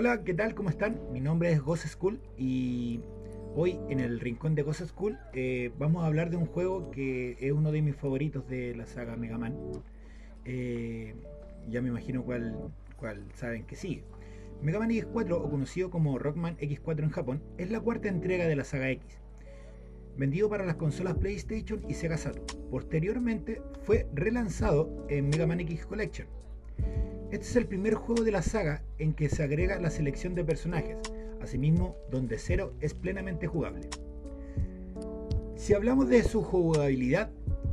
Hola, ¿qué tal? ¿Cómo están? Mi nombre es Ghost School y hoy en el rincón de Ghost School eh, vamos a hablar de un juego que es uno de mis favoritos de la saga Mega Man. Eh, ya me imagino cuál, cuál saben que sigue. Mega Man X4, o conocido como Rockman X4 en Japón, es la cuarta entrega de la saga X, vendido para las consolas PlayStation y Sega Saturn. Posteriormente fue relanzado en Mega Man X Collection. Este es el primer juego de la saga en que se agrega la selección de personajes, asimismo donde Zero es plenamente jugable. Si hablamos de su jugabilidad,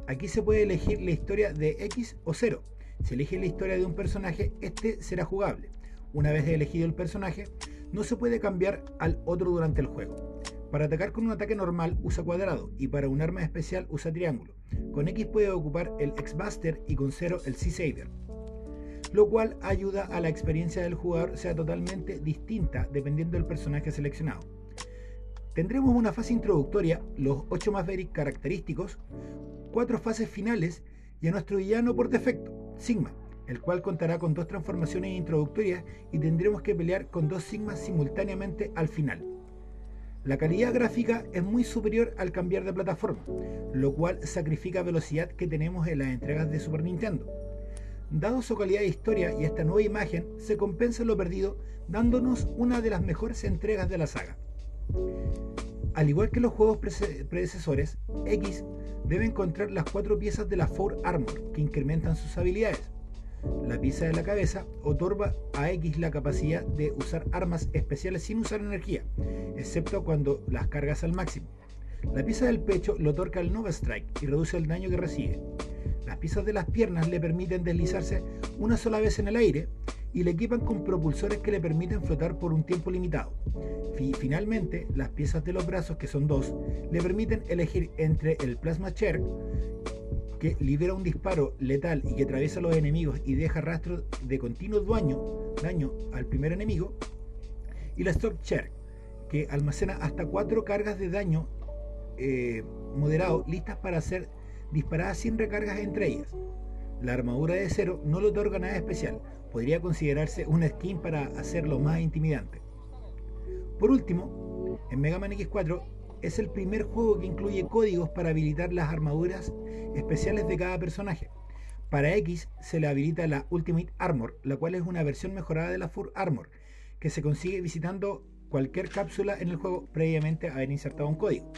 aquí se puede elegir la historia de X o Zero. Si elige la historia de un personaje, este será jugable. Una vez elegido el personaje, no se puede cambiar al otro durante el juego. Para atacar con un ataque normal usa cuadrado y para un arma especial usa triángulo. Con X puede ocupar el X-Buster y con 0 el C-Saver lo cual ayuda a la experiencia del jugador sea totalmente distinta dependiendo del personaje seleccionado. Tendremos una fase introductoria, los 8 Maverick característicos, cuatro fases finales y a nuestro villano por defecto, Sigma, el cual contará con dos transformaciones introductorias y tendremos que pelear con dos Sigmas simultáneamente al final. La calidad gráfica es muy superior al cambiar de plataforma, lo cual sacrifica velocidad que tenemos en las entregas de Super Nintendo Dado su calidad de historia y esta nueva imagen, se compensa lo perdido dándonos una de las mejores entregas de la saga. Al igual que los juegos predecesores, X debe encontrar las cuatro piezas de la Four Armor que incrementan sus habilidades. La pieza de la cabeza otorga a X la capacidad de usar armas especiales sin usar energía, excepto cuando las cargas al máximo. La pieza del pecho lo otorga el Nova Strike y reduce el daño que recibe. Las piezas de las piernas le permiten deslizarse una sola vez en el aire y le equipan con propulsores que le permiten flotar por un tiempo limitado. finalmente, las piezas de los brazos, que son dos, le permiten elegir entre el Plasma Cherk, que libera un disparo letal y que atraviesa a los enemigos y deja rastro de continuo daño, daño al primer enemigo, y la Stock Cherk, que almacena hasta cuatro cargas de daño eh, moderado listas para ser disparadas sin recargas entre ellas. La armadura de cero no le otorga nada especial, podría considerarse una skin para hacerlo más intimidante. Por último, en Mega Man X4 es el primer juego que incluye códigos para habilitar las armaduras especiales de cada personaje. Para X se le habilita la Ultimate Armor, la cual es una versión mejorada de la Full Armor, que se consigue visitando cualquier cápsula en el juego previamente haber insertado un código.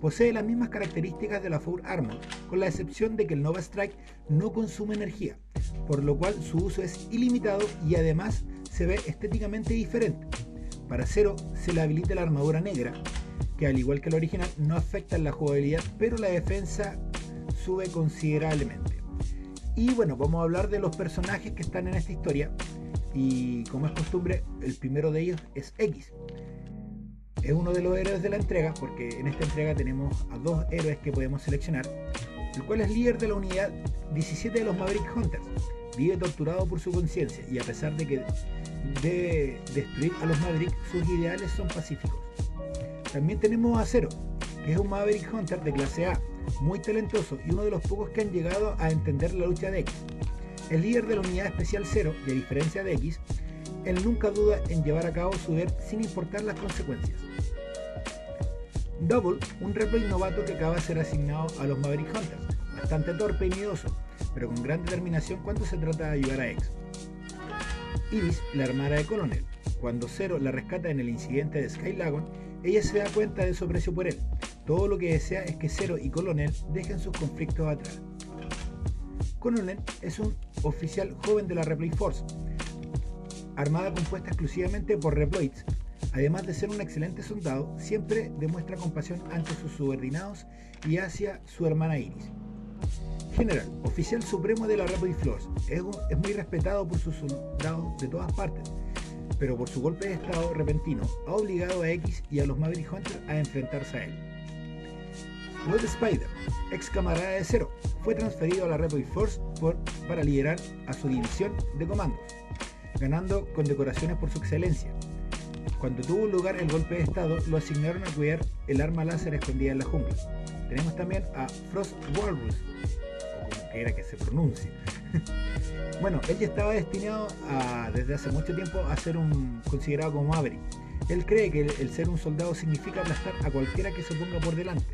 Posee las mismas características de la Full Armor, con la excepción de que el Nova Strike no consume energía, por lo cual su uso es ilimitado y además se ve estéticamente diferente. Para Zero se le habilita la armadura negra, que al igual que la original no afecta en la jugabilidad, pero la defensa sube considerablemente. Y bueno, vamos a hablar de los personajes que están en esta historia. Y como es costumbre, el primero de ellos es X, es uno de los héroes de la entrega, porque en esta entrega tenemos a dos héroes que podemos seleccionar, el cual es líder de la unidad 17 de los Maverick Hunters. Vive torturado por su conciencia y a pesar de que debe destruir a los Maverick, sus ideales son pacíficos. También tenemos a Zero, que es un Maverick Hunter de clase A, muy talentoso y uno de los pocos que han llegado a entender la lucha de X. El líder de la unidad especial Zero, y a diferencia de X, él nunca duda en llevar a cabo su deber sin importar las consecuencias. Double, un reploy novato que acaba de ser asignado a los Maverick Hunters, bastante torpe y miedoso, pero con gran determinación cuando se trata de ayudar a X. Iris, la hermana de Colonel. Cuando Zero la rescata en el incidente de Skylagon, ella se da cuenta de su aprecio por él. Todo lo que desea es que Zero y Colonel dejen sus conflictos atrás. Colonel es un oficial joven de la Replay Force, armada compuesta exclusivamente por Reploids. Además de ser un excelente soldado, siempre demuestra compasión ante sus subordinados y hacia su hermana Iris. General, oficial supremo de la Reploid Force, es, es muy respetado por sus soldados de todas partes, pero por su golpe de estado repentino ha obligado a X y a los Maverick Hunters a enfrentarse a él. Red Spider, ex camarada de Zero, fue transferido a la Reploid Force para liderar a su división de comandos ganando condecoraciones por su excelencia. Cuando tuvo lugar el golpe de estado, lo asignaron a cuidar el arma láser escondida en la jungla. Tenemos también a Frost Walrus, o como quiera que se pronuncie, bueno, él ya estaba destinado a, desde hace mucho tiempo a ser un considerado como Maverick. Él cree que el, ser un soldado significa aplastar a cualquiera que se ponga por delante,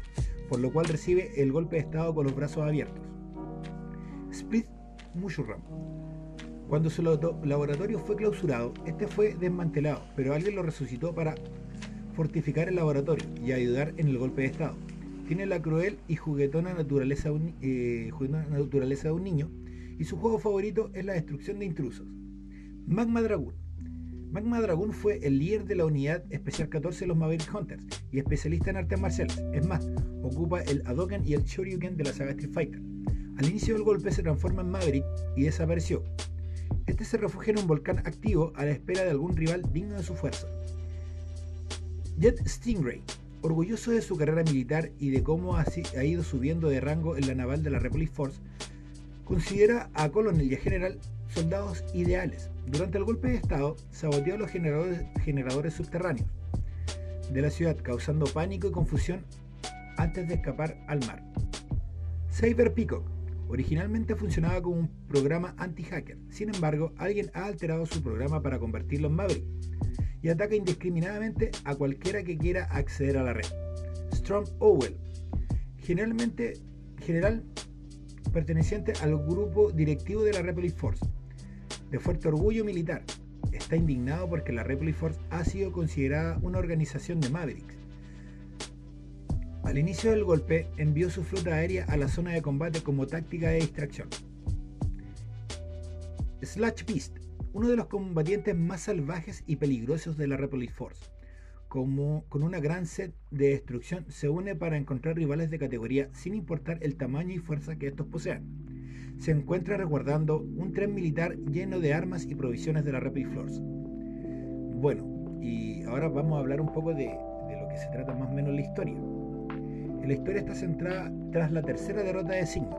por lo cual recibe el golpe de estado con los brazos abiertos. Split Mushroom. Cuando su laboratorio fue clausurado, este fue desmantelado, pero alguien lo resucitó para fortificar el laboratorio y ayudar en el golpe de estado. Tiene la cruel y juguetona naturaleza, eh, de un niño y su juego favorito es la destrucción de intrusos. Magma Dragoon. Magma Dragoon fue el líder de la unidad especial 14 de los Maverick Hunters y especialista en artes marciales. Es más, ocupa el Hadoken y el Shoryuken de la saga Street Fighter. Al inicio del golpe se transforma en Maverick y desapareció. Este se refugia en un volcán activo a la espera de algún rival digno de su fuerza. Jet Stingray, orgulloso de su carrera militar y de cómo ha, ido subiendo de rango en la naval de la Republic Force, considera a coronel y a general soldados ideales. Durante el golpe de Estado, saboteó los generadores, generadores subterráneos de la ciudad, causando pánico y confusión antes de escapar al mar. Cyber Peacock originalmente funcionaba como un programa anti-hacker, sin embargo, alguien ha alterado su programa para convertirlo en Maverick y ataca indiscriminadamente a cualquiera que quiera acceder a la red. Strong Owell, generalmente general perteneciente al grupo directivo de la Republic Force, de fuerte orgullo militar, está indignado porque la Republic Force ha sido considerada una organización de Mavericks. Al inicio del golpe, envió su flota aérea a la zona de combate como táctica de distracción. Slash Beast uno de los combatientes más salvajes y peligrosos de la Republic Force. Con una gran sed de destrucción, se une para encontrar rivales de categoría sin importar el tamaño y fuerza que estos posean. Se encuentra resguardando un tren militar lleno de armas y provisiones de la Republic Force. Bueno, y ahora vamos a hablar un poco de, de lo que se trata más o menos la historia. La historia está centrada tras la tercera derrota de Sigma,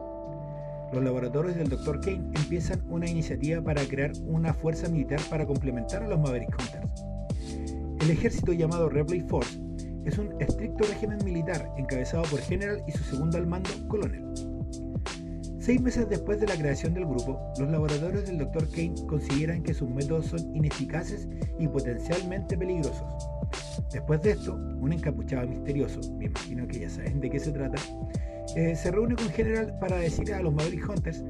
los laboratorios del Dr. Kane empiezan una iniciativa para crear una fuerza militar para complementar a los Maverick Hunters. El ejército llamado Republic Force es un estricto régimen militar encabezado por General y su segundo al mando, Colonel. Seis meses después de la creación del grupo, los laboratorios del Dr. Kane consideran que sus métodos son ineficaces y potencialmente peligrosos. Después de esto, un encapuchado misterioso, me imagino que ya saben de qué se trata, eh, se reúne con General para decirle a los Maverick Hunters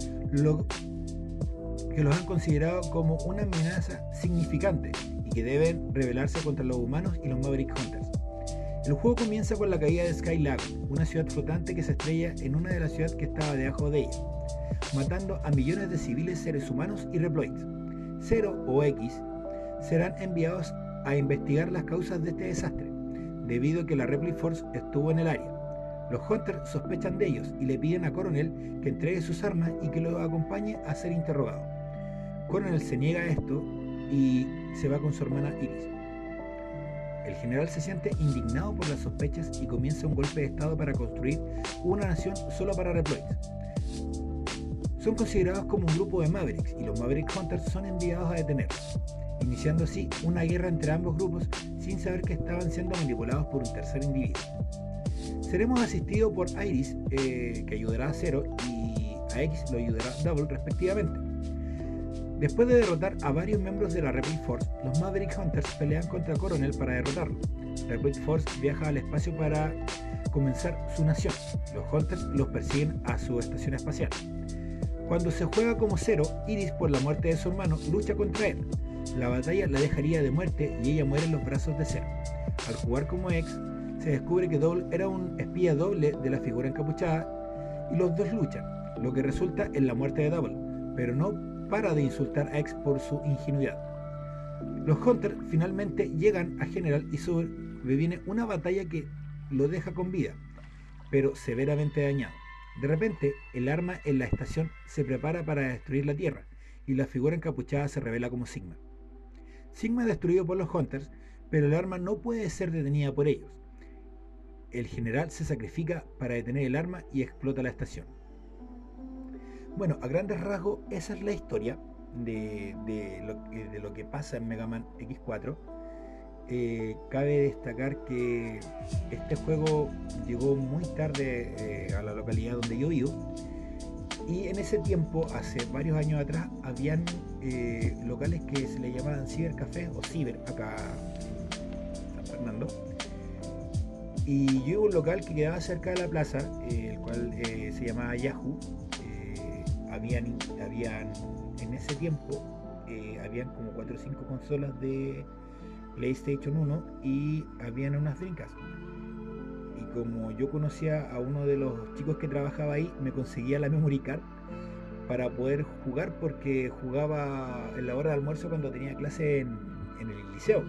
que los han considerado como una amenaza significante y que deben rebelarse contra los humanos y los Maverick Hunters. El juego comienza con la caída de Skylab, una ciudad flotante que se estrella en una de las ciudades que estaba debajo de ella, matando a millones de civiles seres humanos y Reploids. Zero o X serán enviados a investigar las causas de este desastre, debido a que la Repli Force estuvo en el área. Los Hunters sospechan de ellos y le piden a Coronel que entregue sus armas y que lo acompañe a ser interrogado. Coronel se niega a esto y se va con su hermana Iris. El general se siente indignado por las sospechas y comienza un golpe de estado para construir una nación solo para Reploids. Son considerados como un grupo de Mavericks y los Maverick Hunters son enviados a detenerlos, iniciando así una guerra entre ambos grupos sin saber que estaban siendo manipulados por un tercer individuo. Seremos asistidos por Iris, eh, que ayudará a Zero, y a X lo ayudará Double respectivamente. Después de derrotar a varios miembros de la Republic Force, los Maverick Hunters pelean contra Coronel para derrotarlo. Republic Force viaja al espacio para comenzar su nación. Los Hunters los persiguen a su estación espacial. Cuando se juega como Zero, Iris por la muerte de su hermano lucha contra él. La batalla la dejaría de muerte y ella muere en los brazos de Zero. Al jugar como X, se descubre que Double era un espía doble de la figura encapuchada y los dos luchan, lo que resulta en la muerte de Double, pero no para de insultar a X por su ingenuidad. Los Hunters finalmente llegan a General y sobreviene una batalla que lo deja con vida, pero severamente dañado. De repente, el arma en la estación se prepara para destruir la Tierra y la figura encapuchada se revela como Sigma. Sigma es destruido por los Hunters, pero el arma no puede ser detenida por ellos el general se sacrifica para detener el arma y explota la estación. Bueno, a grandes rasgos, esa es la historia de, lo, que pasa en Mega Man X4. Eh, cabe destacar que este juego llegó muy tarde eh, a la localidad donde yo vivo Y en ese tiempo, hace varios años atrás, habían eh, locales que se le llamaban cibercafés o ciber, acá San Fernando. Y yo iba a un local que quedaba cerca de la plaza, eh, el cual eh, se llamaba Yahoo. habían, habían, en ese tiempo, habían como 4 o 5 consolas de PlayStation 1 y habían unas drinkas como yo conocía a uno de los chicos que trabajaba ahí, me conseguía la memory card para poder jugar porque jugaba en la hora de almuerzo cuando tenía clase en, el liceo.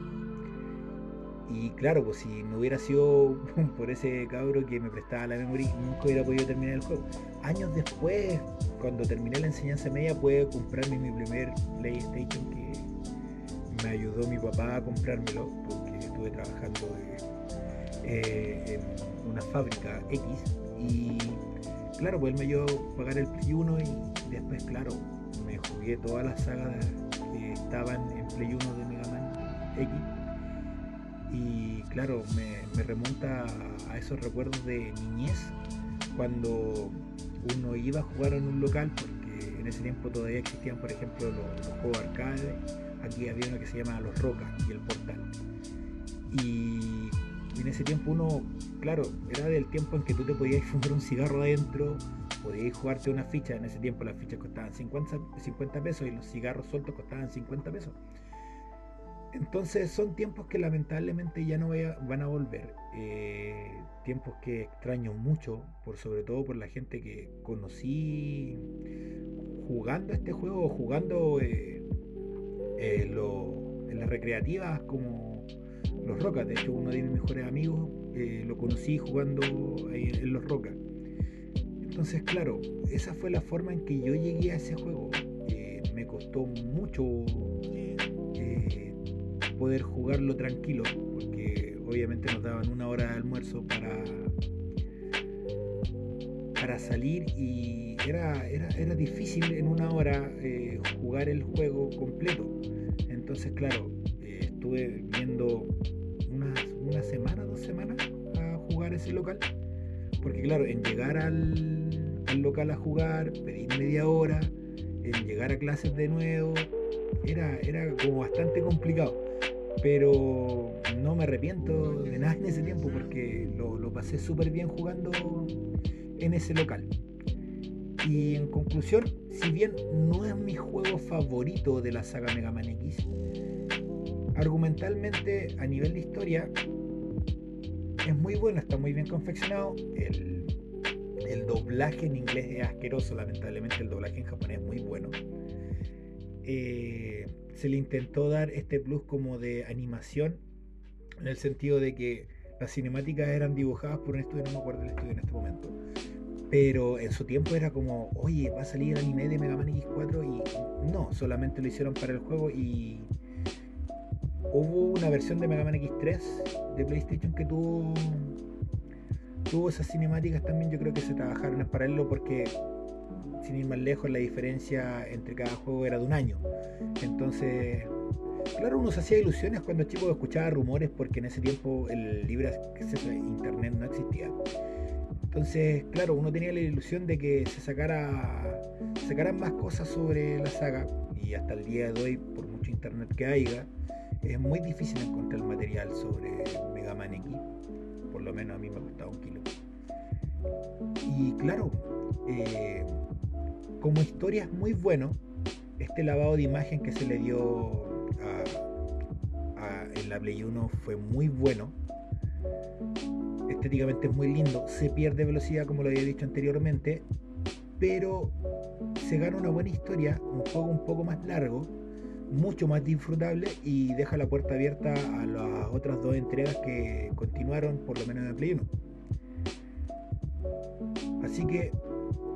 Y claro, pues si no hubiera sido por ese cabro que me prestaba la memory, nunca hubiera podido terminar el juego. Años después, cuando terminé la enseñanza media, pude comprarme mi primer PlayStation que me ayudó mi papá a comprármelo porque estuve trabajando eh, en una fábrica X y claro, pues él me a pagar el Play 1 y después, claro, me jugué todas las sagas que estaban en Play 1 de Mega Man X y claro, me, remonta a esos recuerdos de niñez cuando uno iba a jugar en un local porque en ese tiempo todavía existían por ejemplo los, los juegos arcade. Aquí había uno que se llama Los Rocas y el Portal. Y en ese tiempo uno, claro, era del tiempo en que tú te podías fumar un cigarro adentro, podías jugarte una ficha, en ese tiempo las fichas costaban 50, 50 pesos y los cigarros sueltos costaban 50 pesos. Entonces son tiempos que lamentablemente ya no van a volver. Eh, tiempos que extraño mucho, por sobre todo por la gente que conocí jugando este juego, jugando eh, eh, en las recreativas como los Rocas. De hecho, uno de mis mejores amigos eh, lo conocí jugando en Los Rocas. Entonces, claro, esa fue la forma en que yo llegué a ese juego. Eh, me costó mucho eh, poder jugarlo tranquilo, porque obviamente nos daban una hora de almuerzo para, para salir y era, era, era difícil en una hora jugar el juego completo. Entonces, claro, estuve viendo una semana, dos semanas a jugar ese local. Porque claro, en llegar al, local a jugar, pedir media hora, en llegar a clases de nuevo, era, era como bastante complicado. Pero no me arrepiento de nada en ese tiempo porque lo, lo pasé súper bien jugando en ese local. Y en conclusión, si bien no es mi juego favorito de la saga Mega Man X, argumentalmente a nivel de historia es muy bueno, está muy bien confeccionado. El, doblaje en inglés es asqueroso, lamentablemente el doblaje en japonés es muy bueno. Eh, se le intentó dar este plus como de animación, en el sentido de que las cinemáticas eran dibujadas por un estudio, no me acuerdo del estudio en este momento. Pero en su tiempo era como, oye, va a salir el anime de Mega Man X4 y no, solamente lo hicieron para el juego y hubo una versión de Mega Man X3 de PlayStation que tuvo tuvo esas cinemáticas también. Yo creo que se trabajaron en paralelo porque sin ir más lejos la diferencia entre cada juego era de un año. Entonces claro uno se hacía ilusiones cuando chico escuchaba rumores porque en ese tiempo el libre internet no existía. Entonces claro uno tenía la ilusión de que se sacara sacaran más cosas sobre la saga y hasta el día de hoy por mucho internet que haya es muy difícil encontrar material sobre Mega Man X. Por lo menos a mí me ha costado un kilo. Y claro, eh, como historia es muy bueno, este lavado de imagen que se le dio en la Play 1 fue muy bueno. Estéticamente es muy lindo. Se pierde velocidad, como lo había dicho anteriormente. Pero se gana una buena historia, un juego un poco más largo mucho más disfrutable y deja la puerta abierta a las otras dos entregas que continuaron por lo menos en el Play 1. Así que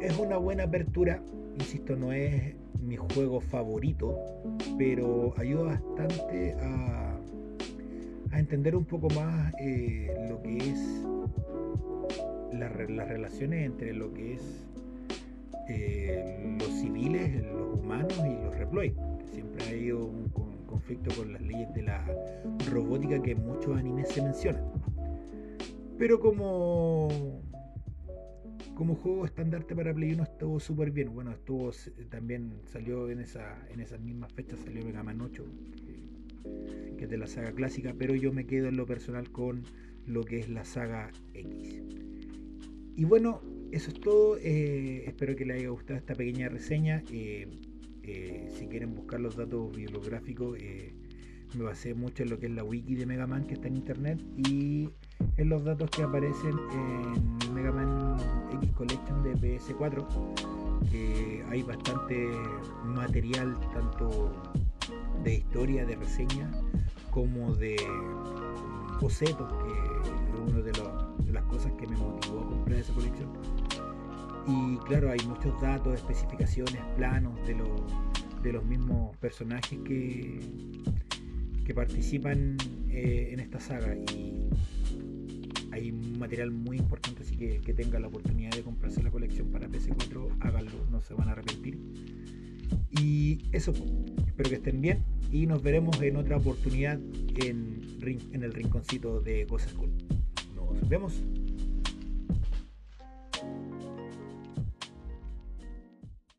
es una buena apertura, insisto, no es mi juego favorito, pero ayuda bastante a, entender un poco más eh, lo que es las relaciones entre lo que es eh, los civiles, los humanos y los reploy siempre ha habido un conflicto con las leyes de la robótica que muchos animes se mencionan. Pero como, como juego estandarte para Play 1 estuvo súper bien. Bueno, estuvo también salió en esa en esas mismas fechas salió Mega Man 8, que es de la saga clásica, pero yo me quedo en lo personal con lo que es la saga X. Y bueno, eso es todo. Eh, espero que les haya gustado esta pequeña reseña. Eh, eh, si quieren buscar los datos bibliográficos, me basé mucho en lo que es la wiki de Mega Man que está en internet y en los datos que aparecen en Mega Man X Collection de PS4. hay bastante material, tanto de historia, de reseña, como de bocetos, que es una de las cosas que me motivó a comprar esa colección. Y claro, hay muchos datos, especificaciones, planos de los, de los mismos personajes que, que participan eh, en esta saga. Y hay material muy importante, así que que tengan la oportunidad de comprarse la colección para PC4, háganlo, no se van a arrepentir. Y eso, espero que estén bien y nos veremos en otra oportunidad en, en el rinconcito de Cosa School. Nos vemos.